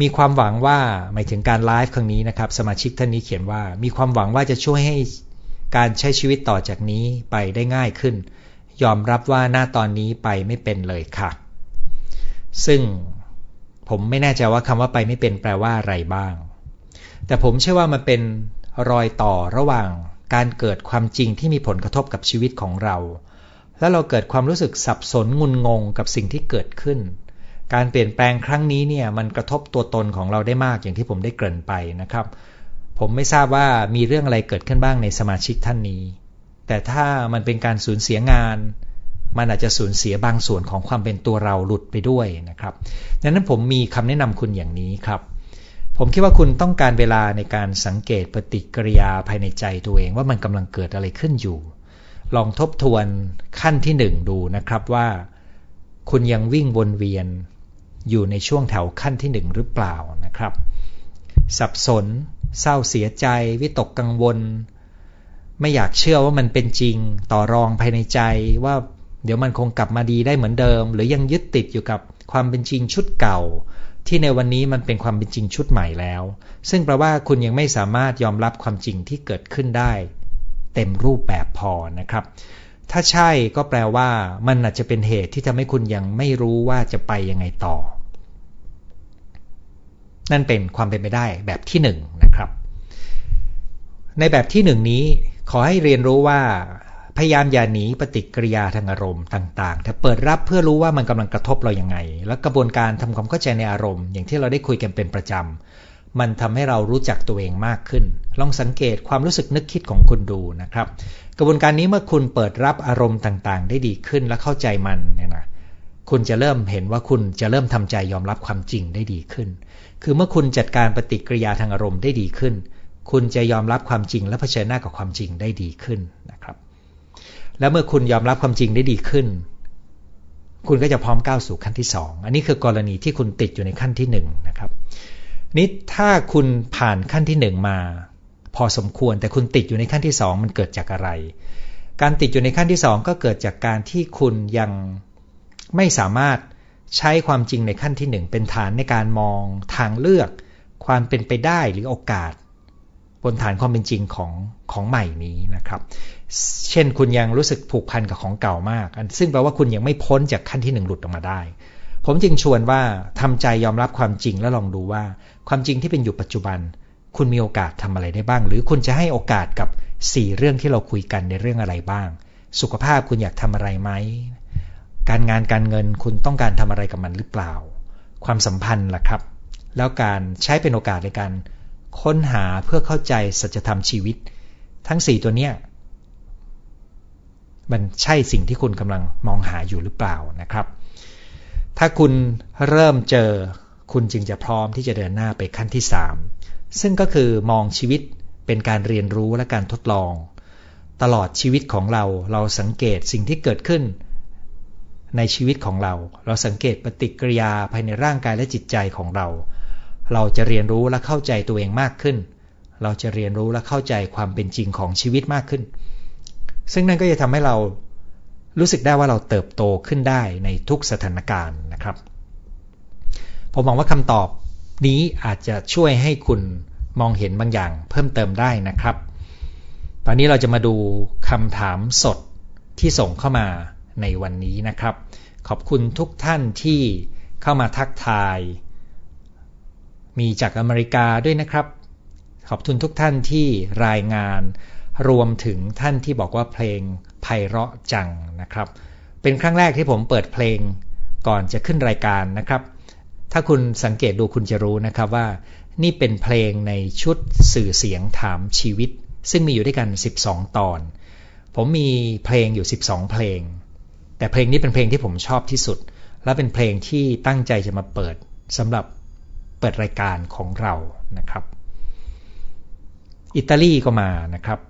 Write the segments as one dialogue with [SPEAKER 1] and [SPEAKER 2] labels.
[SPEAKER 1] มีความหวังว่าหมายถึงการไลฟ์ครั้งนี้นะครับ สมาชิกท่านนี้เขียนว่า มีความหวังว่าจะช่วยให้การใช้ชีวิตต่อจากนี้ไปได้ง่ายขึ้น ยอมรับว่าหน้าตอนนี้ไปไม่เป็นเลยค่ะ ซึ่งผมไม่แน่ใจว่าคำว่าไปไม่เป็นแปลว่าอะไรบ้าง แต่ผมเชื่อว่ามันเป็นรอยต่อระหว่างการเกิดความจริงที่มีผลกระทบกับชีวิตของเรา แล้วเราเกิดความรู้สึกสับสนงุนงงกับสิ่งที่เกิดขึ้น การเปลี่ยนแปลงครั้งนี้เนี่ยมันกระทบตัวตนของเราได้มากอย่างที่ผมได้เกริ่นไปนะครับ ผมไม่ทราบว่ามีเรื่องอะไรเกิดขึ้นบ้างในสมาชิกท่านนี้ แต่ถ้ามันเป็นการสูญเสียงาน มันอาจจะสูญเสียบางส่วนของความเป็นตัวเราหลุดไปด้วยนะครับดังนั้นผมมีคำแนะนำคุณอย่างนี้ครับ ผมคิดว่าคุณต้องการเวลาในการสังเกตปฏิกิริยาภายในใจตัวเองว่ามันกำลังเกิดอะไรขึ้นอยู่ ลองทบทวนขั้นที่หนึ่งดูนะครับว่า คุณยังวิ่งวนเวียน อยู่ในช่วงแถวขั้นที่หนึ่งหรือเปล่านะครับ สับสน เศร้าเสียใจ วิตกกังวล ไม่อยากเชื่อว่ามันเป็นจริง ต่อรองภายในใจว่าเดี๋ยวมันคงกลับมาดีได้เหมือนเดิม หรือยังยึดติดอยู่กับความเป็นจริงชุดเก่า ที่ในวันนี้มันเป็นความเป็นจริงชุดใหม่แล้ว ซึ่งแปลว่าคุณยังไม่สามารถยอมรับความจริงที่เกิดขึ้นได้ เต็มรูปแบบพอนะครับ ถ้าใช่ก็แปลว่ามันอาจจะเป็นเหตุที่ทำให้คุณยังไม่รู้ว่าจะไปยังไงต่อ นั่นเป็นความเป็นไปได้แบบที่หนึ่งนะครับ ในแบบที่หนึ่งนี้ขอให้เรียนรู้ว่าพยายามอย่าหนีปฏิกิริยาทางอารมณ์ต่างๆ แต่เปิดรับเพื่อรู้ว่ามันกำลังกระทบเราอย่างไง และกระบวนการทำความเข้าใจในอารมณ์ อย่างที่เราได้คุยกันเป็นประจำมันทำให้เรารู้จักตัวเองมากขึ้น ลองสังเกตความรู้สึกนึกคิดของคุณดูนะครับ กระบวนการนี้เมื่อคุณเปิดรับอารมณ์ต่างๆ ได้ดีขึ้นและเข้าใจมันเนี่ยนะ คุณจะเริ่มเห็นว่าคุณจะเริ่มทำใจยอมรับความจริงได้ดีขึ้น คือเมื่อคุณจัดการปฏิกิริยาทางอารมณ์ได้ดีขึ้น คุณจะยอมรับความจริงและเผชิญหน้ากับความจริงได้ดีขึ้นนะครับ แล้วเมื่อคุณยอมรับความจริงได้ดีขึ้น คุณก็จะพร้อมก้าวสู่ขั้นที่สองอันนี้คือกรณีที่คุณติดอยู่ในขั้นที่หนึ่งนะครับนี่ถ้าคุณผ่านขั้นที่หนึ่งมาพอสมควรแต่คุณติดอยู่ในขั้นที่สองมันเกิดจากอะไร การติดอยู่ในขั้นที่สองก็เกิดจากการที่คุณยังไม่สามารถ ใช้ความจริงในขั้นที่หนึ่งเป็นฐานในการมองทางเลือก ความเป็นไปได้หรือโอกาส บนฐานความเป็นจริงของของใหม่นี้นะครับ เช่นคุณยังรู้สึกผูกพันกับของเก่ามาก ซึ่งแปลว่าคุณยังไม่พ้นจากขั้นที่หนึ่งหลุดออกมาได้ ผมจึงชวนว่าทำใจยอมรับความจริงแล้วลองดูว่า ความจริงที่เป็นอยู่ปัจจุบัน คุณมีโอกาสทำอะไรได้บ้าง หรือคุณจะให้โอกาสกับ 4 เรื่องที่เราคุยกันในเรื่องอะไรบ้าง สุขภาพคุณอยากทำอะไรไหม การงานการเงินคุณต้องการทำอะไรกับมันหรือเปล่า ความสัมพันธ์ล่ะครับ แล้วการใช้เป็นโอกาสในการค้นหาเพื่อเข้าใจสัจธรรมชีวิต ทั้ง 4 ตัวเนี้ยมันใช่สิ่งที่คุณกำลังมองหาอยู่หรือเปล่านะครับ ถ้าคุณเริ่มเจอคุณจึงจะพร้อมที่จะเดินหน้าไปขั้นที่ 3 ซึ่งก็คือมองชีวิตเป็นการเรียนรู้และการทดลอง ตลอดชีวิตของเราเราสังเกตสิ่งที่เกิดขึ้น ในชีวิตของเรา เราสังเกตปฏิกิริยาภายในร่างกายและจิตใจของเรา เราจะเรียนรู้และเข้าใจตัวเองมากขึ้น เราจะเรียนรู้และเข้าใจความเป็นจริงของชีวิตมากขึ้น ซึ่งนั่นก็จะทำให้เรารู้สึกได้ว่าเราเติบโตขึ้นได้ในทุกสถานการณ์นะครับ ผมมองว่าคำตอบนี้อาจจะช่วยให้คุณมองเห็นบางอย่างเพิ่มเติมได้นะครับ ตอนนี้เราจะมาดูคำถามสดที่ส่งเข้ามา ในวันนี้นะครับ ขอบคุณทุกท่านที่เข้ามาทักทาย มีจากอเมริกาด้วยนะครับ ขอบคุณทุกท่านที่รายงาน รวมถึงท่านที่บอกว่าเพลงไพเราะจังนะครับ เป็นครั้งแรกที่ผมเปิดเพลงก่อนจะขึ้นรายการนะครับ ถ้าคุณสังเกตดูคุณจะรู้นะครับว่า นี่เป็นเพลงในชุดสื่อเสียงถามชีวิต ซึ่งมีอยู่ด้วยกัน 12 ตอน ผมมีเพลงอยู่ 12 เพลง แต่เพลงนี้เป็นเพลงที่ผมชอบที่สุด และเป็นเพลงที่ตั้งใจจะมาเปิดสำหรับเปิดรายการของเรานะครับ อิตาลีก็มานะครับ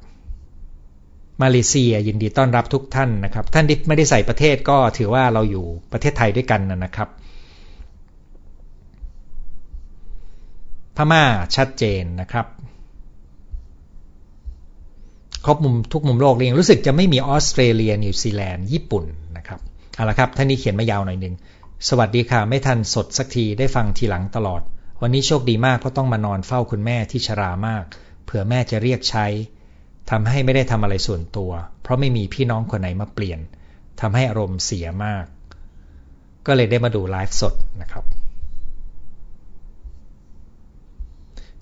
[SPEAKER 1] มาเลเซียยินดีต้อนรับทุกท่านนะครับ ท่านที่ไม่ได้ใส่ประเทศก็ถือว่าเราอยู่ประเทศไทยด้วยกันนะครับพม่าชัดเจนนะครับ ครบมุมทุกมุมโลกเลยรู้สึกจะไม่มีออสเตรเลียนิวซีแลนด์ญี่ปุ่น เอาละครับท่านนี้เขียนมายาวหน่อยหนึ่งสวัสดีค่ะ ไม่ทันสดสักทีได้ฟังทีหลังตลอด วันนี้โชคดีมากเพราะต้องมานอนเฝ้าคุณแม่ที่ชรามาก เผื่อแม่จะเรียกใช้ทำให้ไม่ได้ทำอะไรส่วนตัว เพราะไม่มีพี่น้องคนไหนมาเปลี่ยนทำให้อารมณ์เสียมาก ก็เลยได้มาดูไลฟ์สดนะครับ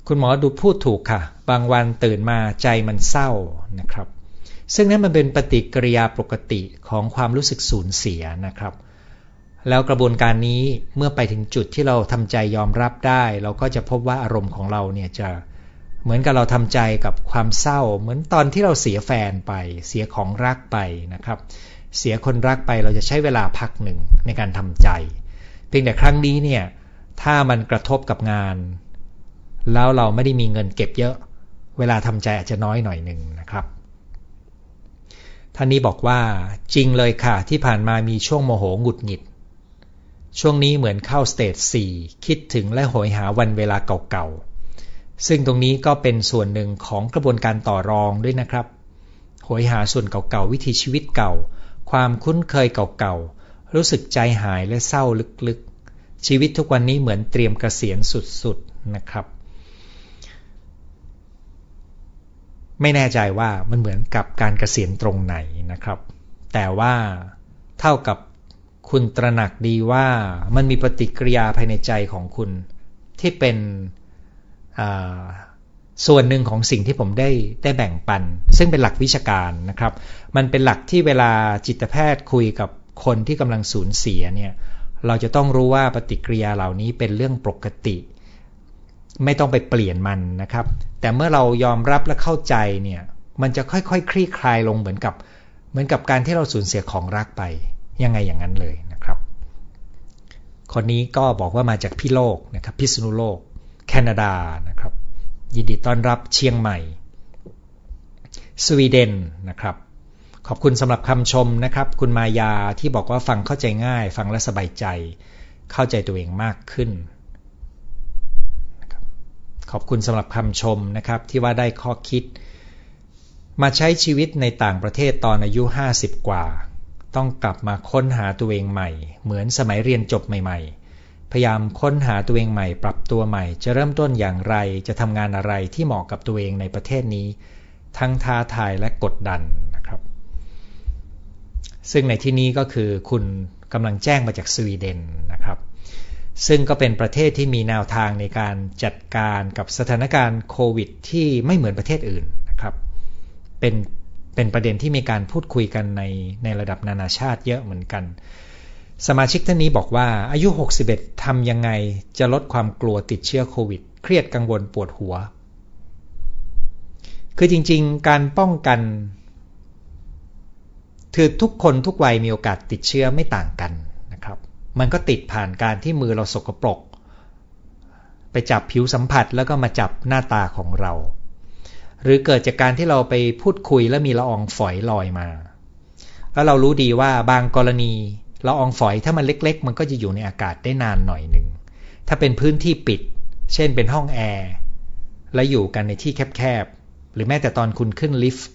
[SPEAKER 1] คุณหมอดูพูดถูกค่ะ บางวันตื่นมาใจมันเศร้านะครับ ซึ่งนั้นมันเป็นปฏิกิริยาปกติของความรู้สึกสูญเสียนะครับ แล้วกระบวนการนี้เมื่อไปถึงจุดที่เราทำใจยอมรับได้ เราก็จะพบว่าอารมณ์ของเราเนี่ยจะเหมือนกับเราทำใจกับความเศร้า เหมือนตอนที่เราเสียแฟนไป เสียของรักไปนะครับ เสียคนรักไปเราจะใช้เวลาพักหนึ่งในการทำใจ เพียงแต่ครั้งนี้เนี่ยถ้ามันกระทบกับงาน แล้วเราไม่ได้มีเงินเก็บเยอะ เวลาทำใจอาจจะน้อยหน่อยหนึ่งนะครับ ท่านนี้บอกว่าจริงเลยค่ะ ที่ผ่านมามีช่วงโมโหหงุดหงิด ช่วงนี้เหมือนเข้าสเตจ4คิดถึงและโหยหาวันเวลาเก่าๆ ซึ่งตรงนี้ก็เป็นส่วนหนึ่งของกระบวนการต่อรองด้วยนะครับโหยหาส่วนเก่าๆ วิถีชีวิตเก่า ความคุ้นเคยเก่าๆ รู้สึกใจหายและเศร้าลึกๆ ชีวิตทุกวันนี้เหมือนเตรียมกเกษียณสุดๆนะครับ ไม่แน่ใจว่ามันเหมือนกับการเกษียณตรงไหนนะครับ แต่ว่าเท่ากับคุณตระหนักดีว่ามันมีปฏิกิริยาภายในใจของคุณ ที่เป็นส่วนหนึ่งของสิ่งที่ผมได้ได้แบ่งปัน ซึ่งเป็นหลักวิชาการนะครับ มันเป็นหลักที่เวลาจิตแพทย์คุยกับคนที่กำลังสูญเสียเนี่ยเราจะต้องรู้ว่าปฏิกิริยาเหล่านี้เป็นเรื่องปกติ ไม่ต้องไปเปลี่ยนมันนะครับ แต่เมื่อเรายอมรับและเข้าใจเนี่ย มันจะค่อยๆคคลี่คลายลงเหมือนกับเหมือนกับการที่เราสูญเสียของรักไปยังไงอย่างนั้นเลยนะครับ คนนี้ก็บอกว่ามาจากพี่โลกนะครับพิษณุโลก แคนาดานะครับ ยินดีต้อนรับเชียงใหม่ สวีเดนนะครับ ขอบคุณสำหรับคำชมนะครับ คุณมายาที่บอกว่าฟังเข้าใจง่าย ฟังและสบายใจ เข้าใจตัวเองมากขึ้น ขอบคุณสำหรับคำชมนะครับ ที่ว่าได้ข้อคิด มาใช้ชีวิตในต่างประเทศตอนอายุ 50 กว่า ต้องกลับมาค้นหาตัวเองใหม่ เหมือนสมัยเรียนจบใหม่ๆ พยายามค้นหาตัวเองใหม่ ปรับตัวใหม่ จะเริ่มต้นอย่างไร จะทำงานอะไรที่เหมาะกับตัวเองในประเทศนี้ ทั้งท้าทายและกดดันนะครับ ซึ่งในที่นี้ก็คือคุณกำลังแจ้งมาจากสวีเดนนะครับ ซึ่งก็เป็นประเทศที่มีแนวทางในการจัดการกับสถานการณ์โควิด ที่ไม่เหมือนประเทศอื่นนะครับเป็นเป็นประเด็นที่มีการพูดคุยกันในในระดับนานาชาติเยอะเหมือนกัน สมาชิกท่านนี้บอกว่าอายุ 61ทำยังไงจะลดความกลัวติดเชื้อโควิด เครียดกังวลปวดหัว คือจริงๆ การป้องกันคือทุกคนทุกวัยมีโอกาสติดเชื้อไม่ต่างกัน มันก็ติดผ่านการที่มือเราสกปรก ไปจับผิวสัมผัสแล้วก็มาจับหน้าตาของเรา หรือเกิดจากการที่เราไปพูดคุยแล้วมีละอองฝอยลอยมา แล้วเรารู้ดีว่าบางกรณีละอองฝอยถ้ามันเล็ก ๆ มันก็จะอยู่ในอากาศได้นานหน่อยหนึ่ง ถ้าเป็นพื้นที่ปิด เช่นเป็นห้องแอร์และอยู่กันในที่แคบๆ หรือแม้แต่ตอนคุณขึ้นลิฟต์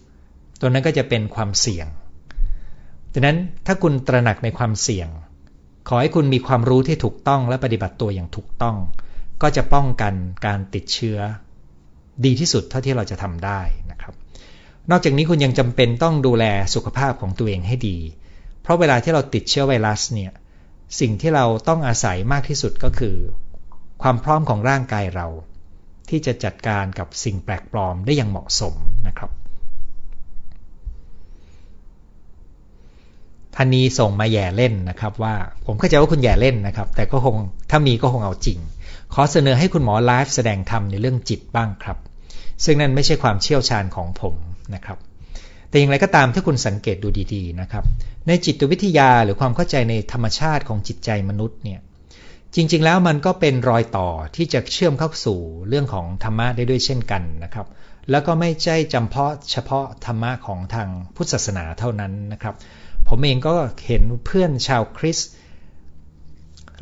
[SPEAKER 1] ตัวนั้นก็จะเป็นความเสี่ยงดังนั้นถ้าคุณตระหนักในความเสี่ยง ขอให้คุณมีความรู้ที่ถูกต้องและปฏิบัติตัวอย่างถูกต้อง ก็จะป้องกันการติดเชื้อ ดีที่สุดเท่าที่เราจะทำได้นะครับ นอกจากนี้คุณยังจำเป็นต้องดูแลสุขภาพของตัวเองให้ดี เพราะเวลาที่เราติดเชื้อไวรัสเนี่ยสิ่งที่เราต้องอาศัยมากที่สุดก็คือ ความพร้อมของร่างกายเรา ที่จะจัดการกับสิ่งแปลกปลอมได้อย่างเหมาะสมนะครับ ท่านนี้ส่งมาแย่เล่นนะครับ ว่าผมเข้าใจว่าคุณแย่เล่นนะครับ แต่ก็คงถ้ามีก็คงเอาจริง ขอเสนอให้คุณหมอไลฟ์แสดงธรรมในเรื่องจิตบ้างครับ ซึ่งนั่นไม่ใช่ความเชี่ยวชาญของผมนะครับ แต่อย่างไรก็ตามถ้าคุณสังเกตดูดีๆนะครับ ในจิตวิทยาหรือความเข้าใจในธรรมชาติของจิตใจมนุษย์เนี่ยจริง ๆ แล้วมันก็เป็นรอยต่อที่จะเชื่อมเข้าสู่เรื่องของธรรมะได้ด้วยเช่นกันนะครับ แล้วก็ไม่ใช่จำเพาะเฉพาะธรรมะของทางพุทธศาสนาเท่านั้นนะครับ ผมเองก็เห็นเพื่อนชาวคริส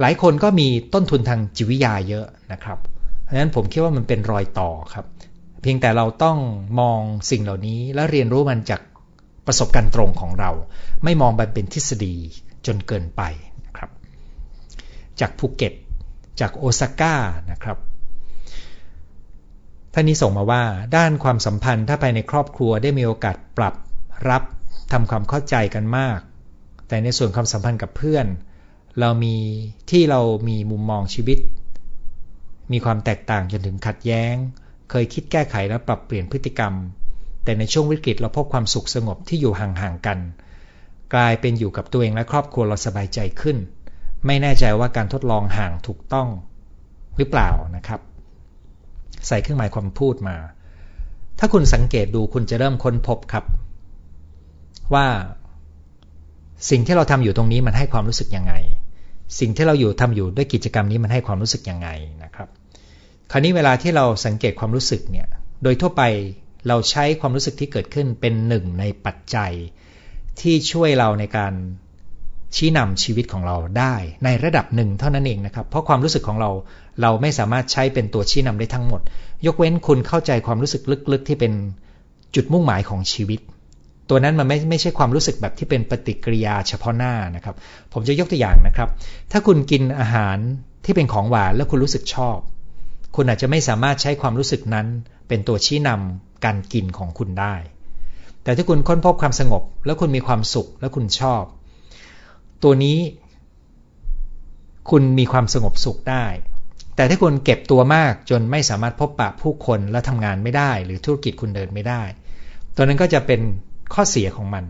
[SPEAKER 1] หลายคนก็มีต้นทุนทางจิตวิทยาเยอะนะครับ เพราะฉะนั้นผมคิดว่ามันเป็นรอยต่อครับ เพียงแต่เราต้องมองสิ่งเหล่านี้และเรียนรู้มันจากประสบการณ์ตรงของเรา ไม่มองมันเป็นทฤษฎีจนเกินไปนะครับ จากภูเก็ต จากโอซาก้านะครับท่านนี้ส่งมาว่าด้านความสัมพันธ์ถ้าภายในครอบครัวได้มีโอกาสปรับรับ ทำความเข้าใจกันมาก แต่ในส่วนความสัมพันธ์กับเพื่อน เรามีที่เรามีมุมมองชีวิต มีความแตกต่างจนถึงขัดแย้ง เคยคิดแก้ไขและปรับเปลี่ยนพฤติกรรม แต่ในช่วงวิกฤตเราพบความสุขสงบที่อยู่ห่างๆกัน กลายเป็นอยู่กับตัวเองและครอบครัวเราสบายใจขึ้น ไม่แน่ใจว่าการทดลองห่างถูกต้องหรือเปล่านะครับ ใส่เครื่องหมายความพูดมา ถ้าคุณสังเกตดูคุณจะเริ่มค้นพบครับ ว่าสิ่งที่เราทำอยู่ตรงนี้มันให้ความรู้สึกยังไง สิ่งที่เราอยู่ทำอยู่ด้วยกิจกรรมนี้มันให้ความรู้สึกยังไงนะครับ คราวนี้เวลาที่เราสังเกตความรู้สึกเนี่ย โดยทั่วไปเราใช้ความรู้สึกที่เกิดขึ้นเป็นหนึ่งในปัจจัยที่ช่วยเราในการชี้นำชีวิตของเราได้ในระดับหนึ่งเท่านั้นเองนะครับ เพราะความรู้สึกของเราเราไม่สามารถใช้เป็นตัวชี้นำได้ทั้งหมด ยกเว้นคุณเข้าใจความรู้สึกลึกๆ ที่เป็นจุดมุ่งหมายของชีวิต ตัวนั้นมันไม่ไม่ใช่ความรู้สึกแบบที่เป็นปฏิกิริยาเฉพาะหน้านะครับ ผมจะยกตัวอย่างนะครับ ถ้าคุณกินอาหารที่เป็นของหวานแล้วคุณรู้สึกชอบ คุณอาจจะไม่สามารถใช้ความรู้สึกนั้นเป็นตัวชี้นำการกินของคุณได้ แต่ถ้าคุณค้นพบความสงบ แล้วคุณมีความสุขแล้วคุณชอบ ตัวนี้คุณมีความสงบสุขได้ แต่ถ้าคุณเก็บตัวมากจนไม่สามารถพบปะผู้คนและทำงานไม่ได้ หรือธุรกิจคุณเดินไม่ได้ ตัวนั้นก็จะเป็น ข้อเสียของมัน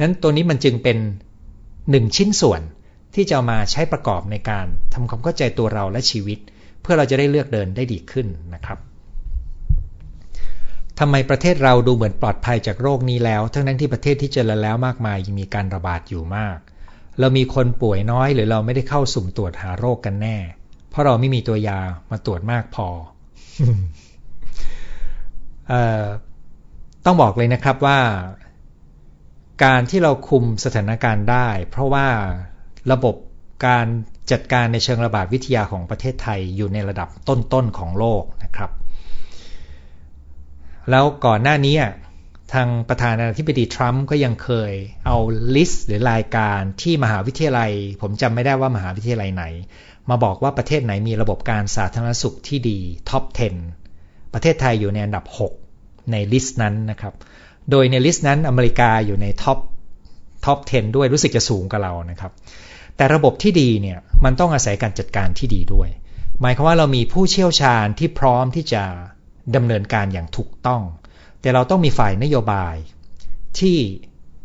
[SPEAKER 1] นั้นตัวนี้มันจึงเป็นหนึ่งชิ้นส่วนที่จะมาใช้ประกอบในการทำความเข้าใจตัวเราและชีวิต เพื่อเราจะได้เลือกเดินได้ดีขึ้นนะครับทำไมประเทศเราดูเหมือนปลอดภัยจากโรคนี้แล้ว ทั้งนั้นที่ประเทศที่เจริญแล้วมากมายยังมีการระบาดอยู่มาก เรามีคนป่วยน้อยหรือเราไม่ได้เข้าสุ่มตรวจหาโรคกันแน่ เพราะเราไม่มีตัวยามาตรวจมากพออต้องบอกเลยนะครับว่า การที่เราคุมสถานการณ์ได้ เพราะว่าระบบการจัดการในเชิงระบาดวิทยาของประเทศไทยอยู่ในระดับต้นๆของโลกนะครับ แล้วก่อนหน้านี้ทางประธานาธิบดีทรัมป์ก็ยังเคยเอา list หรือรายการที่มหาวิทยาลัย ผมจำไม่ได้ว่ามหาวิทยาลัยไหน มาบอกว่าประเทศไหนมีระบบการสาธารณสุขที่ดี top 10 ประเทศไทยอยู่ในอันดับ 6 ใน list นั้นนะครับ โดยใน list นั้นอเมริกาอยู่ใน top top 10 ด้วยรู้สึกจะสูงกว่าเรานะครับ แต่ระบบที่ดีเนี่ยมันต้องอาศัยการจัดการที่ดีด้วย หมายความว่าเรามีผู้เชี่ยวชาญที่พร้อมที่จะดำเนินการอย่างถูกต้อง แต่เราต้องมีฝ่ายนโยบายที่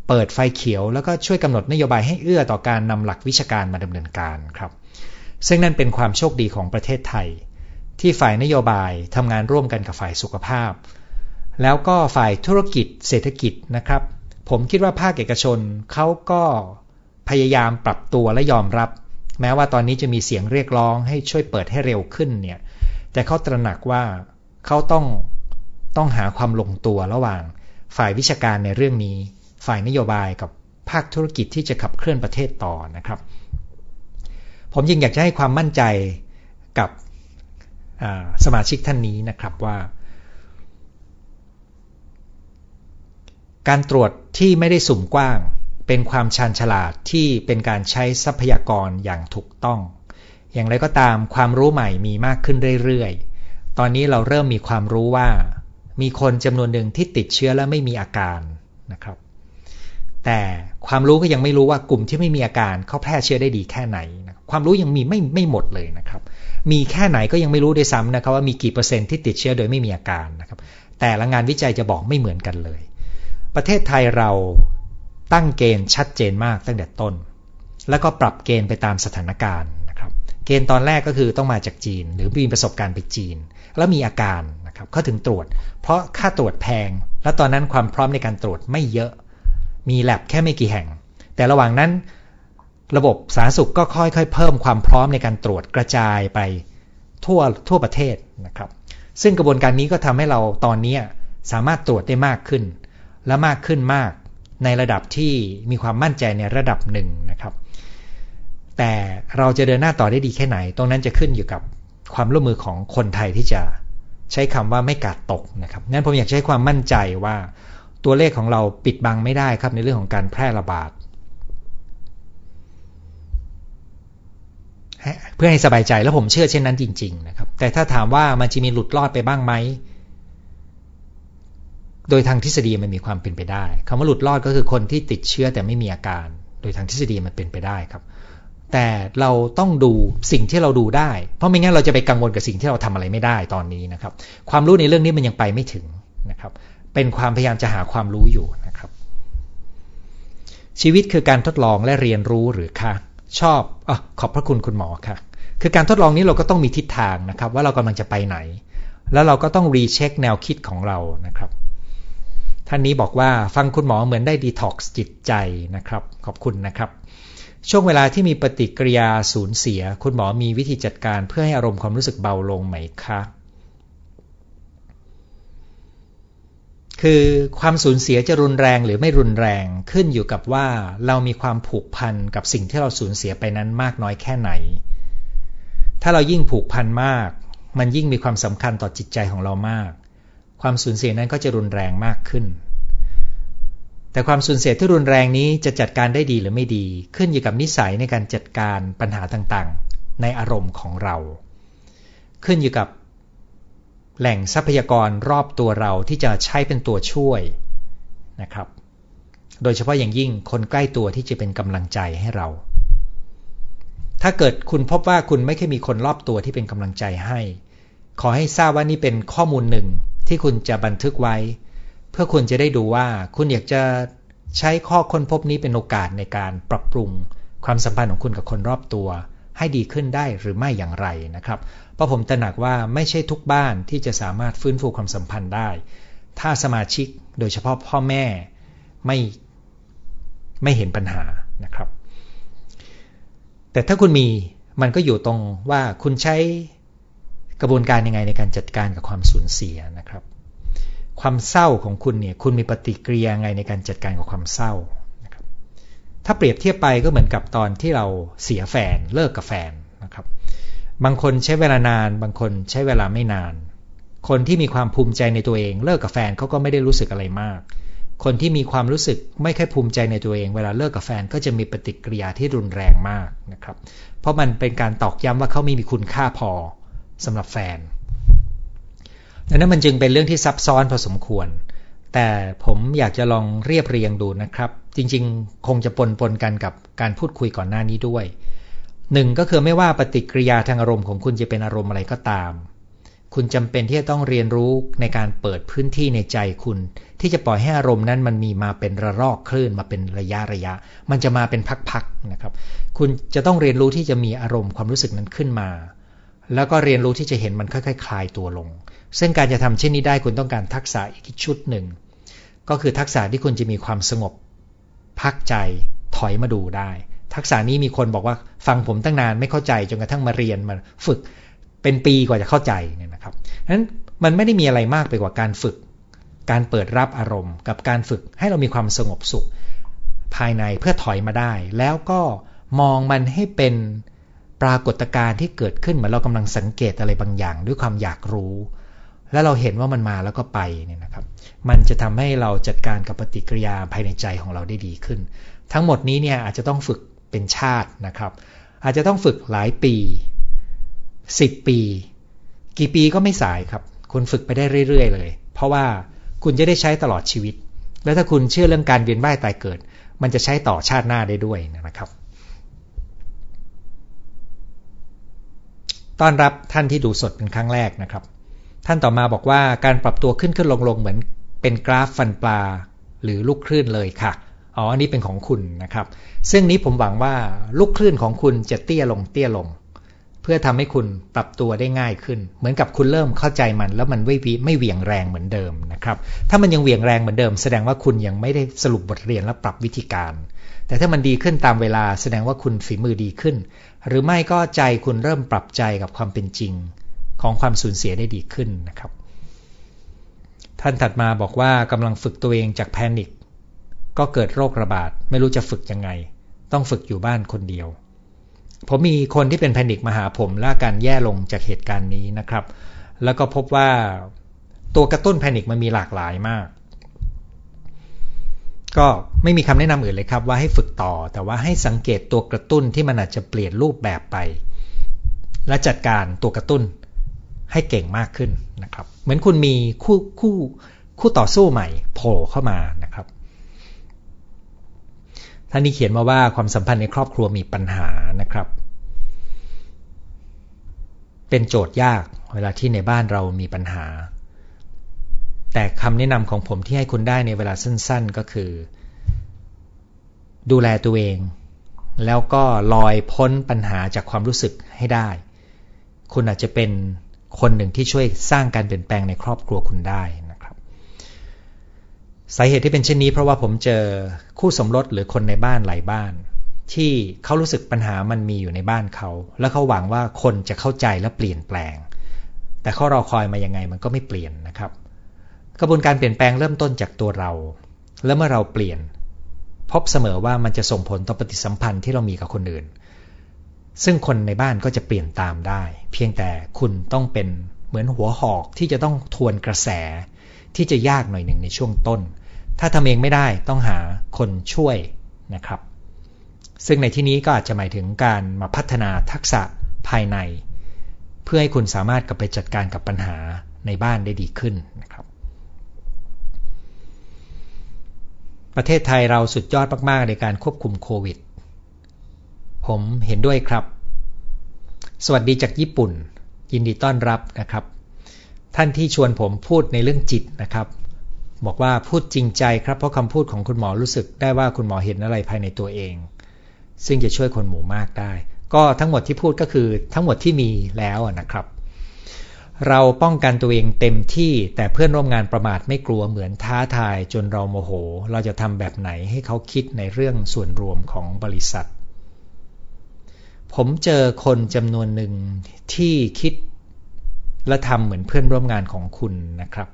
[SPEAKER 1] เปิดไฟเขียวแล้วก็ช่วยกำหนดนโยบายให้เอื้อต่อการนำหลักวิชาการมาดำเนินการครับ ซึ่งนั่นเป็นความโชคดีของประเทศไทย ที่ฝ่ายนโยบายทำงานร่วมกันกับฝ่ายสุขภาพ แล้วก็ฝ่ายธุรกิจเศรษฐกิจนะครับ ผมคิดว่าภาคเอกชนเขาก็พยายามปรับตัวและยอมรับ แม้ว่าตอนนี้จะมีเสียงเรียกร้องให้ช่วยเปิดให้เร็วขึ้นเนี่ยแต่เขาตระหนักว่าเขาต้องต้องหาความลงตัวระหว่าง ฝ่ายวิชาการในเรื่องนี้ ฝ่ายนโยบายกับภาคธุรกิจที่จะขับเคลื่อนประเทศต่อนะครับ ผมยิ่งอยากจะให้ความมั่นใจกับสมาชิกท่านนี้นะครับว่า การตรวจที่ไม่ได้สุ่มกว้าง เป็นความชาญฉลาดที่เป็นการใช้ทรัพยากรอย่างถูกต้อง อย่างไรก็ตามความรู้ใหม่มีมากขึ้นเรื่อยๆ ตอนนี้เราเริ่มมีความรู้ว่า มีคนจำนวนหนึ่งที่ติดเชื้อและไม่มีอาการนะครับ แต่ความรู้ก็ยังไม่รู้ว่ากลุ่มที่ไม่มีอาการเขาแพร่เชื้อได้ดีแค่ไหนนะความรู้ยังมีไม่ไม่หมดเลยนะครับ มีแค่ไหนก็ยังไม่รู้ด้วยซ้ำนะครับว่ามีกี่เปอร์เซ็นต์ที่ติดเชื้อโดยไม่มีอาการนะครับ แต่ละงานวิจัยจะบอกไม่เหมือนกันเลย ประเทศไทยเราตั้งเกณฑ์ชัดเจนมากตั้งแต่ต้น แล้วก็ปรับเกณฑ์ไปตามสถานการณ์นะครับเกณฑ์ตอนแรกก็คือต้องมาจากจีน หรือมีประสบการณ์ไปจีน แล้วมีอาการนะครับเขาถึงตรวจ เพราะค่าตรวจแพง และตอนนั้นความพร้อมในการตรวจไม่เยอะ มีแลบแค่ไม่กี่แห่ง แต่ระหว่างนั้นระบบสาธารณสุขก็ค่อยๆ เพิ่มความพร้อมในการตรวจกระจายไปทั่วทั่วประเทศนะครับ ซึ่งกระบวนการนี้ก็ทำให้เราตอนนี้สามารถตรวจได้มากขึ้น และมากขึ้นมากในระดับที่มีความมั่นใจในระดับหนึ่งนะครับ แต่เราจะเดินหน้าต่อได้ดีแค่ไหน ตรงนั้นจะขึ้นอยู่กับความร่วมมือของคนไทยที่จะใช้คำว่าไม่กาดตกนะครับงั้นผมอยากใช้ความมั่นใจว่าตัวเลขของเราปิดบังไม่ได้ครับในเรื่องของการแพร่ระบาดเพื่อให้สบายใจแล้วผมเชื่อเช่นนั้นจริง ๆ นะครับ แต่ถ้าถามว่ามันจะมีหลุดรอดไปบ้างไหม โดยทางทฤษฎีมันมีความเป็นไปได้คำว่าหลุดรอดก็คือคนที่ติดเชื้อแต่ไม่มีอาการ โดยทางทฤษฎีมันเป็นไปได้ครับ แต่เราต้องดูสิ่งที่เราดูได้ เพราะไม่งั้นเราจะไปกังวลกับสิ่งที่เราทำอะไรไม่ได้ตอนนี้นะครับ ความรู้ในเรื่องนี้มันยังไปไม่ถึงนะครับ เป็นความพยายามจะหาความรู้อยู่นะครับ ชีวิตคือการทดลองและเรียนรู้หรือคะชอบอขอบพระคุณคุณหมอค่ะ คือการทดลองนี้เราก็ต้องมีทิศทางนะครับ ว่าเรากำลังจะไปไหน แล้วเราก็ต้อง recheck แนวคิดของเรานะครับ ท่านนี้บอกว่าฟังคุณหมอเหมือนได้ดีท็อกซ์จิตใจนะครับ ขอบคุณนะครับ ช่วงเวลาที่มีปฏิกิริยาสูญเสีย คุณหมอมีวิธีจัดการเพื่อให้อารมณ์ความรู้สึกเบาลงไหมคะคือความสูญเสียจะรุนแรงหรือไม่รุนแรงขึ้นอยู่กับว่าเรามีความผูกพันกับสิ่งที่เราสูญเสียไปนั้นมากน้อยแค่ไหน ถ้าเรายิ่งผูกพันมาก มันยิ่งมีความสำคัญต่อจิตใจของเรามาก ความสูญเสียนั้นก็จะรุนแรงมากขึ้น แต่ความสูญเสียที่รุนแรงนี้จะจัดการได้ดีหรือไม่ดี ขึ้นอยู่กับนิสัยในการจัดการปัญหาต่างๆ ในอารมณ์ของเรา ขึ้นอยู่กับแหล่งทรัพยากรรอบตัวเราที่จะใช้เป็นตัวช่วยนะครับ โดยเฉพาะอย่างยิ่งคนใกล้ตัวที่จะเป็นกำลังใจให้เรา ถ้าเกิดคุณพบว่าคุณไม่เคยมีคนรอบตัวที่เป็นกำลังใจให้ ขอให้ทราบว่านี่เป็นข้อมูลหนึ่ง ที่คุณจะบันทึกไว้ เพื่อคุณจะได้ดูว่าคุณอยากจะใช้ข้อค้นพบนี้เป็นโอกาสในการปรับปรุงความสัมพันธ์ของคุณกับคนรอบตัว ให้ดีขึ้นได้หรือไม่อย่างไรนะครับ เพราะผมตระหนักว่าไม่ใช่ทุกบ้านที่จะสามารถฟื้นฟูความสัมพันธ์ได้ ถ้าสมาชิกโดยเฉพาะพ่อแม่ไม่ไม่เห็นปัญหานะครับ แต่ถ้าคุณมีมันก็อยู่ตรงว่าคุณใช้ กระบวนการยังไงในการจัดการกับความสูญเสียนะครับ ความเศร้าของคุณเนี่ยคุณมีปฏิกิริยาไงในการจัดการกับความเศร้านะครับถ้าเปรียบเทียบไปก็เหมือนกับตอนที่เราเสียแฟนเลิกกับแฟนนะครับ บางคนใช้เวลานาน บางคนใช้เวลาไม่นาน คนที่มีความภูมิใจในตัวเอง เลิกกับแฟนเขาก็ไม่ได้รู้สึกอะไรมาก คนที่มีความรู้สึกไม่ค่อยภูมิใจในตัวเอง เวลาเลิกกับแฟนก็จะมีปฏิกิริยาที่รุนแรงมากนะครับ เพราะมันเป็นการตอกย้ำว่าเขาไม่มีคุณค่าพอ สำหรับแฟนดังนั้นมันจึงเป็นเรื่องที่ซับซ้อนพอสมควร แต่ผมอยากจะลองเรียบเรียงดูนะครับ จริงๆ คงจะปนปนกันกับการพูดคุยก่อนหน้านี้ด้วยหนึ่งก็คือไม่ว่าปฏิกิริยาทางอารมณ์ของคุณจะเป็นอารมณ์อะไรก็ตาม คุณจำเป็นที่จะต้องเรียนรู้ในการเปิดพื้นที่ในใจคุณ ที่จะปล่อยให้อารมณ์นั้นมันมีมาเป็นระลอกคลื่นมาเป็นระยะระยะ มันจะมาเป็นพักๆนะครับ คุณจะต้องเรียนรู้ที่จะมีอารมณ์ความรู้สึกนั้นขึ้นมา แล้วก็เรียนรู้ที่จะเห็นมันค่อยๆคลายตัวลง ซึ่งการจะทำเช่นนี้ได้คุณต้องการทักษะอีกชุดหนึ่ง ก็คือทักษะที่คุณจะมีความสงบ พักใจถอยมาดูได้ ทักษะนี้มีคนบอกว่าฟังผมตั้งนานไม่เข้าใจจนกระทั่งมาเรียนมาฝึกเป็นปีกว่าจะเข้าใจเนี่ยนะครับนั้นมันไม่ได้มีอะไรมากไปกว่าการฝึก การเปิดรับอารมณ์ กับการฝึกให้เรามีความสงบสุข ภายในเพื่อถอยมาได้ แล้วก็มองมันให้เป็น ปรากฏการณ์ที่เกิดขึ้นเหมือนเรากำลังสังเกตอะไรบางอย่าง ด้วยความอยากรู้ แล้วเราเห็นว่ามันมาแล้วก็ไปเนี่ยนะครับ มันจะทำให้เราจัดการกับปฏิกิริยาภายในใจของเราได้ดีขึ้น ทั้งหมดนี้เนี่ยอาจจะต้องฝึกเป็นชาตินะครับ อาจจะต้องฝึกหลายปี 10 ปี กี่ปีก็ไม่สายครับ คุณฝึกไปได้เรื่อย ๆ เลย เพราะว่าคุณจะได้ใช้ตลอดชีวิต แล้วถ้าคุณเชื่อเรื่องการเวียนว่ายตายเกิด มันจะใช้ต่อชาติหน้าได้ด้วยนะครับ ต้อนรับท่านที่ดูสดเป็นครั้งแรกนะครับ ท่านต่อมาบอกว่าการปรับตัวขึ้นขึ้นลงลงเหมือนเป็นกราฟฟันปลาหรือลูกคลื่นเลยค่ะอ๋ออันนี้เป็นของคุณนะครับ ซึ่งนี้ผมหวังว่าลูกคลื่นของคุณจะเตี้ยลงเตี้ยลง เพื่อทำให้คุณปรับตัวได้ง่ายขึ้น เหมือนกับคุณเริ่มเข้าใจมัน แล้วมันไม่ไม่เหวี่ยงแรงเหมือนเดิมนะครับ ถ้ามันยังเหวี่ยงแรงเหมือนเดิม แสดงว่าคุณยังไม่ได้สรุปบทเรียนและปรับวิธีการ แต่ถ้ามันดีขึ้นตามเวลาแสดงว่าคุณฝีมือดีขึ้น หรือไม่ก็ใจคุณเริ่มปรับใจกับความเป็นจริงของความสูญเสียได้ดีขึ้นนะครับ ท่านถัดมาบอกว่ากำลังฝึกตัวเองจากแพนิคก็เกิดโรคระบาด ไม่รู้จะฝึกยังไง ต้องฝึกอยู่บ้านคนเดียว ผมมีคนที่เป็นแพนิคมาหาผมและการแย่ลงจากเหตุการณ์นี้นะครับ แล้วก็พบว่าตัวกระตุ้นแพนิคมันมีหลากหลายมาก ก็ไม่มีคำแนะนำอื่นเลยครับว่าให้ฝึกต่อ แต่ว่าให้สังเกตตัวกระตุ้นที่มันอาจจะเปลี่ยนรูปแบบไป และจัดการตัวกระตุ้นให้เก่งมากขึ้นนะครับ เหมือนคุณมีคู่คู่คู่ต่อสู้ใหม่โผล่เข้ามานะครับท่านนี้เขียนมาว่าความสัมพันธ์ในครอบครัวมีปัญหานะครับ เป็นโจทย์ยากเวลาที่ในบ้านเรามีปัญหา แต่คำแนะนำของผมที่ให้คุณได้ในเวลาสั้น ๆ ก็คือ ดูแลตัวเอง แล้วก็ลอยพ้นปัญหาจากความรู้สึกให้ได้ คุณอาจจะเป็นคนหนึ่งที่ช่วยสร้างการเปลี่ยนแปลงในครอบครัวคุณได้นะครับ สาเหตุที่เป็นเช่นนี้เพราะว่าผมเจอคู่สมรสหรือคนในบ้านหลายบ้าน ที่เขารู้สึกปัญหามันมีอยู่ในบ้านเขา แล้วเขาหวังว่าคนจะเข้าใจและเปลี่ยนแปลง แต่เขารอคอยมายังไงมันก็ไม่เปลี่ยนนะครับ กระบวนการเปลี่ยนแปลงเริ่มต้นจากตัวเรา และเมื่อเราเปลี่ยน พบเสมอว่ามันจะส่งผลต่อปฏิสัมพันธ์ที่เรามีกับคนอื่น ซึ่งคนในบ้านก็จะเปลี่ยนตามได้ เพียงแต่คุณต้องเป็นเหมือนหัวหอกที่จะต้องทวนกระแส ที่จะยากหน่อยหนึ่งในช่วงต้น ถ้าทำเองไม่ได้ต้องหาคนช่วยนะครับ ซึ่งในที่นี้ก็อาจจะหมายถึงการมาพัฒนาทักษะภายใน เพื่อให้คุณสามารถกลับไปจัดการกับปัญหาในบ้านได้ดีขึ้นนะครับ ประเทศไทยเราสุดยอดมากๆ ในการควบคุมโควิด ผมเห็นด้วยครับ สวัสดีจากญี่ปุ่น ยินดีต้อนรับนะครับ ท่านที่ชวนผมพูดในเรื่องจิตนะครับ บอกว่าพูดจริงใจครับ เพราะคำพูดของคุณหมอรู้สึกได้ว่าคุณหมอเห็นอะไรภายในตัวเอง ซึ่งจะช่วยคนหมู่มากได้ ก็ทั้งหมดที่พูดก็คือทั้งหมดที่มีแล้วนะครับ เราป้องกันตัวเองเต็มที่แต่เพื่อนร่วมงานประมาทไม่กลัวเหมือนท้าทายจนเราโมโห เราจะทำแบบไหนให้เขาคิดในเรื่องส่วนรวมของบริษัท ผมเจอคนจำนวนหนึ่งที่คิดและทำเหมือนเพื่อนร่วมงานของคุณนะครับ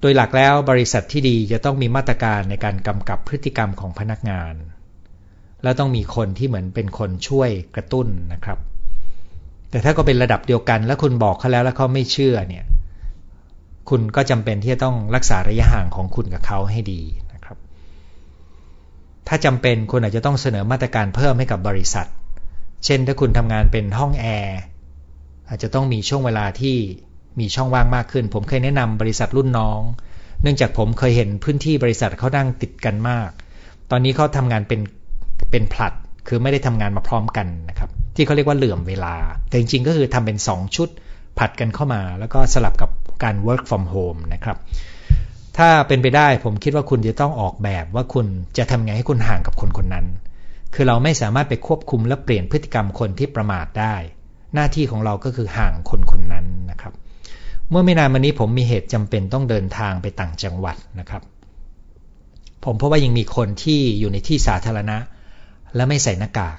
[SPEAKER 1] โดยหลักแล้วบริษัทที่ดีจะต้องมีมาตรการในการกำกับพฤติกรรมของพนักงาน และต้องมีคนที่เหมือนเป็นคนช่วยกระตุ้นนะครับ แต่ถ้าก็เป็นระดับเดียวกัน แล้วคุณบอกเขาแล้วแล้วเขาไม่เชื่อเนี่ย คุณก็จำเป็นที่จะต้องรักษาระยะห่างของคุณกับเขาให้ดีนะครับ ถ้าจำเป็นคุณอาจจะต้องเสนอมาตรการเพิ่มให้กับบริษัท เช่น ถ้าคุณทำงานเป็นห้องแอร์อาจจะต้องมีช่วงเวลาที่มีช่องว่างมากขึ้น ผมเคยแนะนำบริษัทรุ่นน้อง เนื่องจากผมเคยเห็นพื้นที่บริษัทเขานั่งติดกันมาก ตอนนี้เขาทำงานเป็นเป็นผลัด คือไม่ได้ทำงานมาพร้อมกันนะครับ ที่เขาเรียกว่าเหลื่อมเวลา แต่จริงๆ ก็คือทำเป็น 2 ชุดผัดกันเข้ามา แล้วก็สลับกับการ work from home นะครับ ถ้าเป็นไปได้ผมคิดว่าคุณจะต้องออกแบบว่าคุณจะทำไงให้คุณห่างกับคนคนนั้น คือเราไม่สามารถไปควบคุมและเปลี่ยนพฤติกรรมคนที่ประมาทได้ หน้าที่ของเราก็คือห่างคนคนนั้นนะครับ เมื่อไม่นานมานี้ผมมีเหตุจำเป็นต้องเดินทางไปต่างจังหวัดนะครับ ผมเพราะว่ายังมีคนที่อยู่ในที่สาธารณะ และไม่ใส่หน้ากาก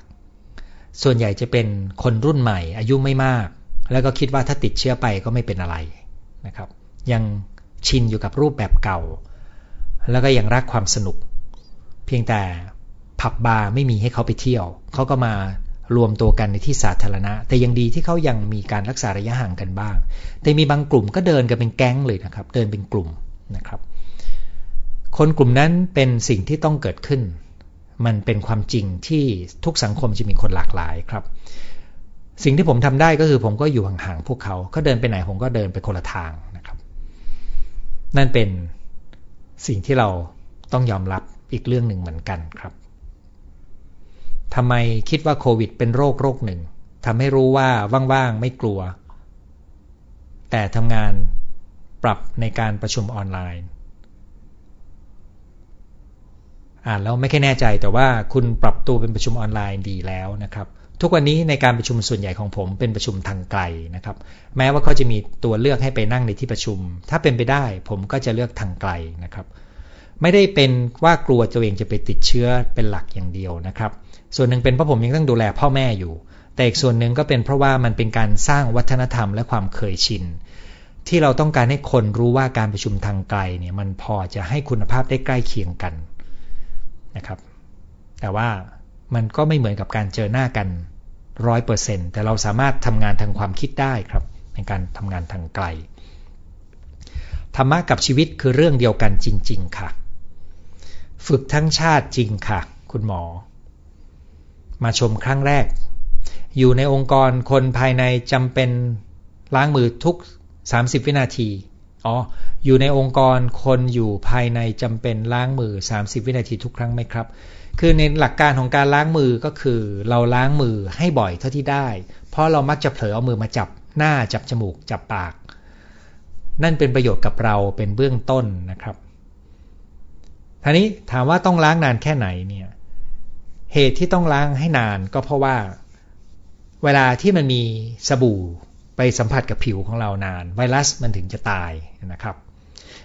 [SPEAKER 1] ส่วนใหญ่จะเป็นคนรุ่นใหม่ อายุไม่มาก แล้วก็คิดว่าถ้าติดเชื้อไปก็ไม่เป็นอะไรนะครับ ยังชินอยู่กับรูปแบบเก่า แล้วก็ยังรักความสนุก เพียงแต่ผับบาร์ไม่มีให้เขาไปเที่ยว เขาก็มารวมตัวกันในที่สาธารณะ แต่ยังดีที่เขายังมีการรักษาระยะห่างกันบ้าง แต่มีบางกลุ่มก็เดินกันเป็นแก๊งเลยนะครับ เดินเป็นกลุ่มนะครับ คนกลุ่มนั้นเป็นสิ่งที่ต้องเกิดขึ้น มันเป็นความจริงที่ทุกสังคมจะมีคนหลากหลายครับ สิ่งที่ผมทำได้ก็คือผมก็อยู่ห่างๆพวกเขาเขาเดินไปไหนผมก็เดินไปคนละทางนั่นเป็นสิ่งที่เราต้องยอมรับอีกเรื่องหนึ่งเหมือนกันครับทำไมคิดว่าโควิด เป็นโรคโรคหนึ่งทำให้รู้ว่าว่างๆไม่กลัว แต่ทำงานปรับในการประชุมออนไลน์ อ่านแล้วไม่แค่แน่ใจแต่ว่าคุณปรับตัวเป็นประชุมออนไลน์ดีแล้วนะครับ ทุกวันนี้ในการประชุมส่วนใหญ่ของผมเป็นประชุมทางไกลนะครับ แม้ว่าเขาจะมีตัวเลือกให้ไปนั่งในที่ประชุม ถ้าเป็นไปได้ผมก็จะเลือกทางไกลนะครับ ไม่ได้เป็นว่ากลัวตัวเองจะไปติดเชื้อเป็นหลักอย่างเดียวนะครับ ส่วนหนึ่งเป็นเพราะผมยังต้องดูแลพ่อแม่อยู่ แต่อีกส่วนหนึ่งก็เป็นเพราะว่ามันเป็นการสร้างวัฒนธรรมและความเคยชินที่เราต้องการให้คนรู้ว่าการประชุมทางไกลเนี่ยมันพอจะให้คุณภาพได้ใกล้เคียงกัน นะครับ แต่ว่ามันก็ไม่เหมือนกับการเจอหน้ากันร้อยเปอร์เซ็นแต่เราสามารถทำงานทางความคิดได้ครับ ในการทำงานทางไกล ธรรมะกับชีวิตคือเรื่องเดียวกันจริง ๆ ค่ะ ฝึกทั้งชาติจริงค่ะ คุณหมอ มาชมครั้งแรก อยู่ในองค์กรคนภายในจำเป็นล้างมือทุก 30 วินาที อ๋อ อยู่ในองค์กรคนอยู่ภายในจำเป็นล้างมือ 30 วินาทีทุกครั้งไหมครับ คือในหลักการของการล้างมือก็คือเราล้างมือให้บ่อยเท่าที่ได้ เพราะเรามักจะเผลอเอามือมาจับหน้าจับจมูกจับปาก นั่นเป็นประโยชน์กับเราเป็นเบื้องต้นนะครับทีนี้ถามว่าต้องล้างนานแค่ไหนเนี่ย เหตุที่ต้องล้างให้นานก็เพราะว่า เวลาที่มันมีสบู่ ไปสัมผัสกับผิวของเรานาน ไวรัสมันถึงจะตายนะครับ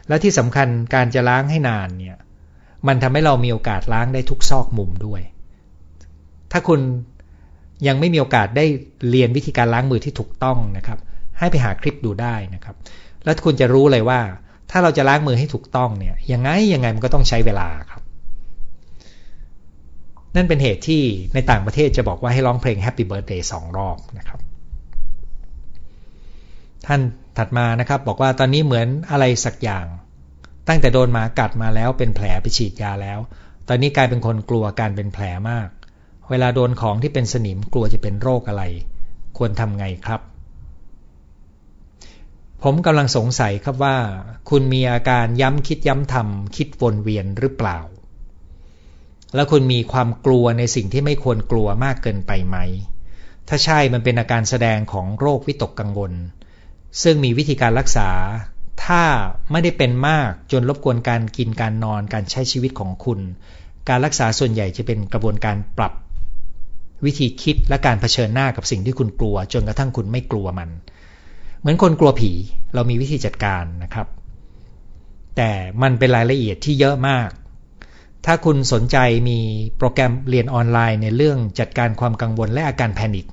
[SPEAKER 1] และที่สำคัญการจะล้างให้นานเนี่ยมันทำให้เรามีโอกาสล้างได้ทุกซอกมุมด้วย ถ้าคุณยังไม่มีโอกาสได้เรียนวิธีการล้างมือที่ถูกต้องนะครับ ให้ไปหาคลิปดูได้นะครับ แล้วคุณจะรู้เลยว่า ถ้าเราจะล้างมือให้ถูกต้องเนี่ยยังไงยังไงมันก็ต้องใช้เวลาครับ นั่นเป็นเหตุที่ในต่างประเทศจะบอกว่าให้ร้องเพลง Happy Birthday สองรอบนะครับ ท่านถัดมานะครับ บอกว่าตอนนี้เหมือนอะไรสักอย่าง ตั้งแต่โดนหมากัดมาแล้วเป็นแผลไปฉีดยาแล้ว ตอนนี้กลายเป็นคนกลัวการเป็นแผลมาก เวลาโดนของที่เป็นสนิมกลัวจะเป็นโรคอะไร ควรทำไงครับ ผมกำลังสงสัยครับว่า คุณมีอาการย้ำคิดย้ำทำคิดวนเวียนหรือเปล่า แล้วคุณมีความกลัวในสิ่งที่ไม่ควรกลัวมากเกินไปไหม ถ้าใช่มันเป็นอาการแสดงของโรควิตกกังวล ซึ่งมีวิธีการรักษา ถ้าไม่ได้เป็นมากจนรบกวนการกินการนอนการใช้ชีวิตของคุณ การรักษาส่วนใหญ่จะเป็นกระบวนการปรับวิธีคิดและการเผชิญหน้ากับสิ่งที่คุณกลัว จนกระทั่งคุณไม่กลัวมัน เหมือนคนกลัวผีเรามีวิธีจัดการนะครับ แต่มันเป็นรายละเอียดที่เยอะมาก ถ้าคุณสนใจมีโปรแกรมเรียนออนไลน์ในเรื่องจัดการความกังวลและอาการแพนิค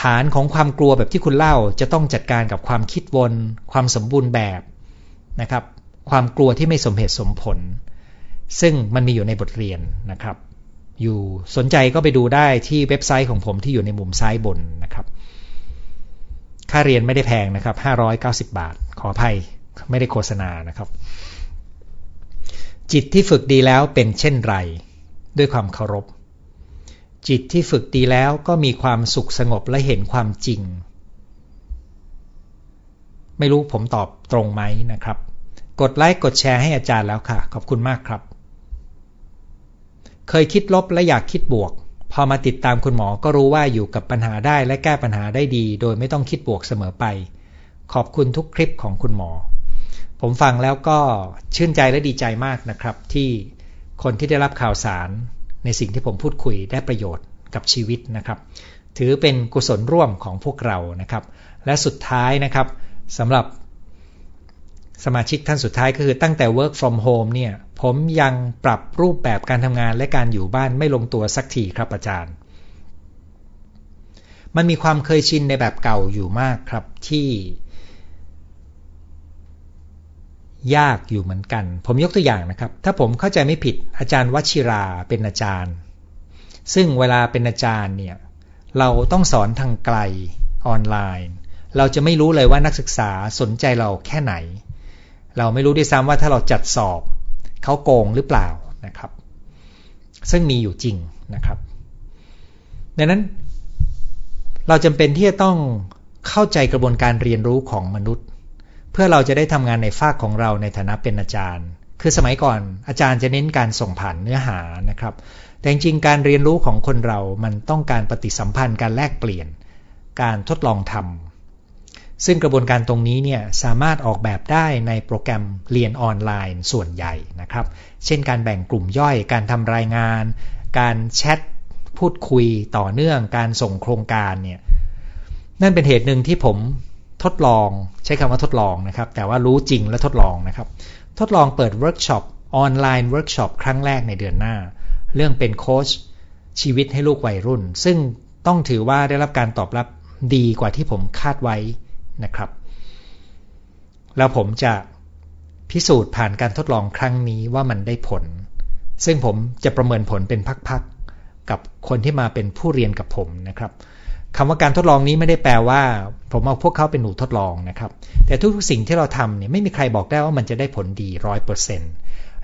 [SPEAKER 1] ฐานของความกลัวแบบที่คุณเล่าจะต้องจัดการกับความคิดวน ความสมบูรณ์แบบนะครับ ความกลัวที่ไม่สมเหตุสมผล ซึ่งมันมีอยู่ในบทเรียนนะครับ อยู่สนใจก็ไปดูได้ที่เว็บไซต์ของผมที่อยู่ในมุมซ้ายบนนะครับ ค่าเรียนไม่ได้แพงนะครับ 590 บาท ขออภัยไม่ได้โฆษณานะครับ จิตที่ฝึกดีแล้วเป็นเช่นไร ด้วยความเคารพ จิตที่ฝึกดีแล้วก็มีความสุขสงบและเห็นความจริง ไม่รู้ผมตอบตรงไหมนะครับ กดไลค์กดแชร์ให้อาจารย์แล้วค่ะ ขอบคุณมากครับ เคยคิดลบและอยากคิดบวก พอมาติดตามคุณหมอก็รู้ว่าอยู่กับปัญหาได้และแก้ปัญหาได้ดี โดยไม่ต้องคิดบวกเสมอไป ขอบคุณทุกคลิปของคุณหมอ ผมฟังแล้วก็ชื่นใจและดีใจมากนะครับ ที่คนที่ได้รับข่าวสาร ในสิ่งที่ผมพูดคุยได้ประโยชน์กับชีวิตนะครับ ถือเป็นกุศลร่วมของพวกเรานะครับ และสุดท้ายนะครับสำหรับสมาชิกท่านสุดท้ายก็คือตั้งแต่ work from home เนี่ยผมยังปรับรูปแบบการทำงานและการอยู่บ้านไม่ลงตัวสักทีครับอาจารย์ มันมีความเคยชินในแบบเก่าอยู่มากครับที่ ยากอยู่เหมือนกัน ผมยกตัวอย่างนะครับ ถ้าผมเข้าใจไม่ผิดอาจารย์วชิราเป็นอาจารย์ ซึ่งเวลาเป็นอาจารย์เนี่ยเราต้องสอนทางไกลออนไลน์ เราจะไม่รู้เลยว่านักศึกษาสนใจเราแค่ไหน เราไม่รู้ด้วยซ้ำว่าถ้าเราจัดสอบเขาโกงหรือเปล่านะครับ ซึ่งมีอยู่จริงนะครับ ดังนั้นเราจำเป็นที่จะต้องเข้าใจกระบวนการเรียนรู้ของมนุษย์ เพื่อเราจะได้ทำงานในฝากของเราในฐานะเป็นอาจารย์ คือสมัยก่อนอาจารย์จะเน้นการส่งผ่านเนื้อหานะครับ แต่จริงๆการเรียนรู้ของคนเรามันต้องการปฏิสัมพันธ์การแลกเปลี่ยน การทดลองทำซึ่งกระบวนการตรงนี้เนี่ยสามารถออกแบบได้ในโปรแกรมเรียนออนไลน์ส่วนใหญ่นะครับ เช่นการแบ่งกลุ่มย่อย การทำรายงาน การแชทพูดคุยต่อเนื่อง การส่งโครงการเนี่ย นั่นเป็นเหตุหนึ่งที่ผม ทดลองใช้คำว่าทดลองนะครับ แต่ว่ารู้จริงและทดลองนะครับ ทดลองเปิด workshop online workshop ครั้งแรกในเดือนหน้า เรื่องเป็นโค้ชชีวิตให้ลูกวัยรุ่น ซึ่งต้องถือว่าได้รับการตอบรับดีกว่าที่ผมคาดไว้นะครับ แล้วผมจะพิสูจน์ผ่านการทดลองครั้งนี้ว่ามันได้ผล ซึ่งผมจะประเมินผลเป็นพักๆกับคนที่มาเป็นผู้เรียนกับผมนะครับ คำว่าการทดลองนี้ไม่ได้แปลว่า ผมเอาพวกเขาเป็นหนูทดลองนะครับ แต่ทุกๆสิ่งที่เราทำเนี่ยไม่มีใครบอกได้ว่ามันจะได้ผลดีร้อยเปอร์เซ็นต์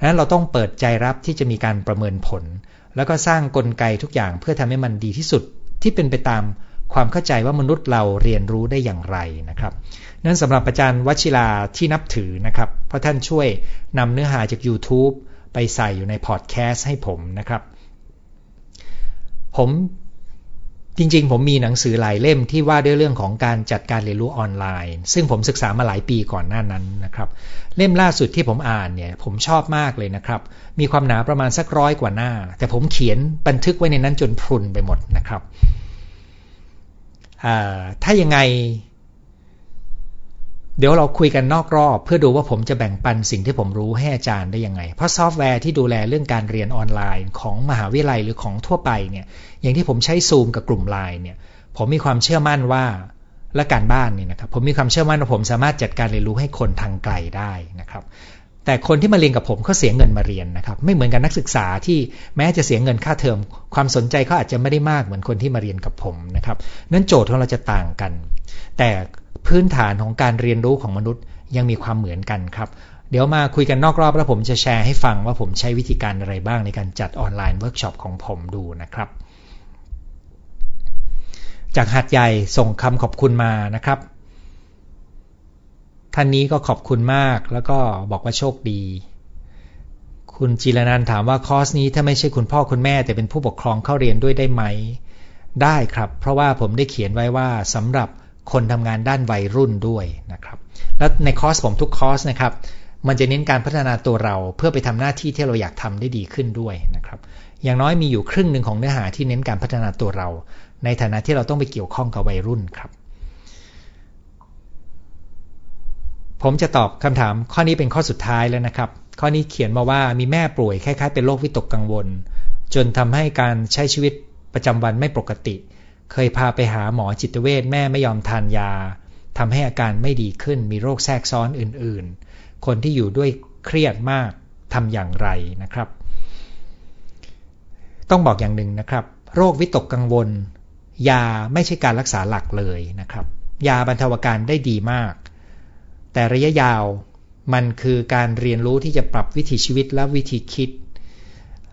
[SPEAKER 1] นั้นเราต้องเปิดใจรับที่จะมีการประเมินผล แล้วก็สร้างกลไกทุกอย่างเพื่อทำให้มันดีที่สุดที่เป็นไปตามความเข้าใจว่ามนุษย์เราเรียนรู้ได้อย่างไรนะครับนั้นสำหรับอาจารย์วชิราที่นับถือนะครับ เพราะท่านช่วยนำเนื้อหาจาก YouTube ไปใส่อยู่ในพอดแคสต์ให้ผมนะครับ ผม จริงๆ ผมมีหนังสือหลายเล่มที่ว่าด้วยเรื่องของการจัดการเรียนรู้ออนไลน์ ซึ่งผมศึกษามาหลายปีก่อนหน้านั้นนะครับ เล่มล่าสุดที่ผมอ่านเนี่ยผมชอบมากเลยนะครับ มีความหนาประมาณสักร้อยกว่าหน้า แต่ผมเขียนบันทึกไว้ในนั้นจนพรุนไปหมดนะครับถ้ายังไง เดี๋ยวเราคุยกันนอกรอบ เพื่อดูว่าผมจะแบ่งปันสิ่งที่ผมรู้ให้อาจารย์ได้ยังไง เพราะซอฟต์แวร์ที่ดูแลเรื่องการเรียนออนไลน์ ของมหาวิทยาลัยหรือของทั่วไปเนี่ย อย่างที่ผมใช้ซูมกับกลุ่มไลน์เนี่ย ผมมีความเชื่อมั่นว่าและการบ้านนี่นะครับ ผมมีความเชื่อมั่นว่าผมสามารถจัดการเรียนรู้ให้คนทางไกลได้นะครับ แต่คนที่มาเรียนกับผมเขาเสียเงินมาเรียนนะครับ ไม่เหมือนกับนักศึกษาที่แม้จะเสียเงินค่าเทอม ความสนใจเขาอาจจะไม่ได้มากเหมือนคนที่มาเรียนกับผมนะครับนั้นโจทย์ของเราจะต่างกัน แต่พื้นฐานของการเรียนรู้ของมนุษย์ยังมีความเหมือนกันครับ เดี๋ยวมาคุยกันนอกรอบแล้วผมจะแชร์ให้ฟังว่าผมใช้วิธีการอะไรบ้างในการจัด online workshop ของผมดูนะครับ จากหาดใหญ่ส่งคำขอบคุณมานะครับ ท่านนี้ก็ขอบคุณมาก แล้วก็บอกว่าโชคดี คุณจิรนันถามว่าคอร์สนี้ถ้าไม่ใช่คุณพ่อคุณแม่แต่เป็นผู้ปกครองเข้าเรียนด้วยได้ไหม ได้ครับ เพราะว่าผมได้เขียนไว้ว่าสำหรับคนทำงานด้านวัยรุ่นด้วยนะครับ แล้วในคอร์สผมทุกคอร์สนะครับ มันจะเน้นการพัฒนาตัวเราเพื่อไปทำหน้าที่ที่เราอยากทำได้ดีขึ้นด้วยนะครับ อย่างน้อยมีอยู่ครึ่งหนึ่งของเนื้อหาที่เน้นการพัฒนาตัวเรา ในฐานะที่เราต้องไปเกี่ยวข้องกับวัยรุ่นครับ ผมจะตอบคำถามข้อนี้เป็นข้อสุดท้ายแล้วนะครับ ข้อนี้เขียนมาว่ามีแม่ป่วยคล้ายๆเป็นโรควิตกกังวล จนทำให้การใช้ชีวิตประจำวันไม่ปกติ เคยพาไปหาหมอจิตเวชแม่ไม่ยอมทานยาทำให้อาการไม่ดีขึ้น มีโรคแทรกซ้อนอื่นๆ คนที่อยู่ด้วยเครียดมากทำอย่างไรนะครับ ต้องบอกอย่างหนึ่งนะครับ โรควิตกกังวล ยาไม่ใช่การรักษาหลักเลยนะครับ ยาบรรเทาอาการได้ดีมาก แต่ระยะยาวมันคือการเรียนรู้ที่จะปรับวิถีชีวิตและวิธีคิด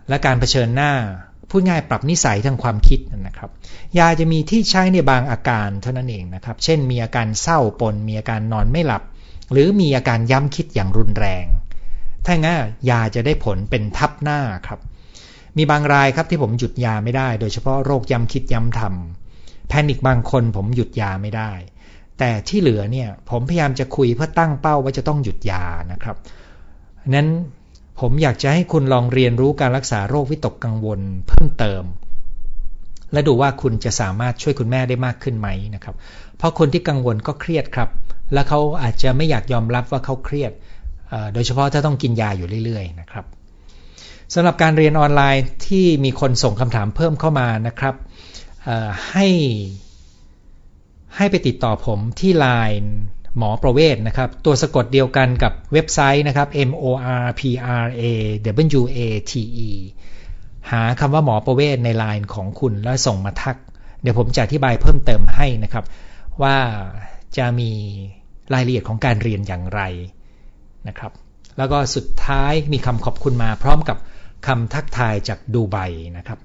[SPEAKER 1] และการเผชิญหน้าพูดง่ายปรับนิสัยทางความคิดนะครับ ยาจะมีที่ใช้ในบางอาการเท่านั้นเองนะครับ เช่นมีอาการเศร้าปน มีอาการนอนไม่หลับ หรือมีอาการย้ำคิดอย่างรุนแรง ถ้างั้นยาจะได้ผลเป็นทับหน้าครับ มีบางรายครับที่ผมหยุดยาไม่ได้ โดยเฉพาะโรคย้ำคิดย้ำทำแพนิคบางคนผมหยุดยาไม่ได้ แต่ที่เหลือเนี่ยผมพยายามจะคุยเพื่อตั้งเป้าว่าจะต้องหยุดยานะครับนั้นผมอยากจะให้คุณลองเรียนรู้การรักษาโรควิตกกังวลเพิ่มเติม และดูว่าคุณจะสามารถช่วยคุณแม่ได้มากขึ้นไหมนะครับ เพราะคนที่กังวลก็เครียดครับ และเขาอาจจะไม่อยากยอมรับว่าเขาเครียด โดยเฉพาะถ้าต้องกินยาอยู่เรื่อยๆนะครับสำหรับการเรียนออนไลน์ที่มีคนส่งคำถามเพิ่มเข้ามานะครับให้ ให้ไปติดต่อผมที่ Line หมอประเวศนะครับ ตัวสะกดเดียวกันกับเว็บไซต์นะครับ m o r p r a w a t e หาคำว่าหมอประเวศในไลน์ของคุณแล้วส่งมาทัก เดี๋ยวผมจะอธิบายเพิ่มเติมให้นะครับ ว่าจะมีรายละเอียดของการเรียนอย่างไรนะครับ แล้วก็สุดท้ายมีคำขอบคุณมาพร้อมกับคำทักทายจากดูไบนะครับ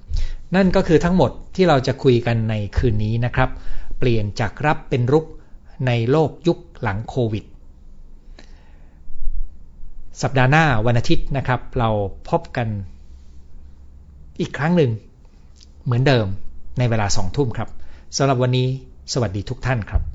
[SPEAKER 1] นั่นก็คือทั้งหมดที่เราจะคุยกันในคืนนี้นะครับ เปลี่ยนจากรับเป็นรุกในโลกยุคหลังโควิด สัปดาห์หน้าวันอาทิตย์นะครับ เราพบกันอีกครั้งหนึ่ง เหมือนเดิมในเวลาสองทุ่มครับสำหรับวันนี้ สวัสดีทุกท่านครับ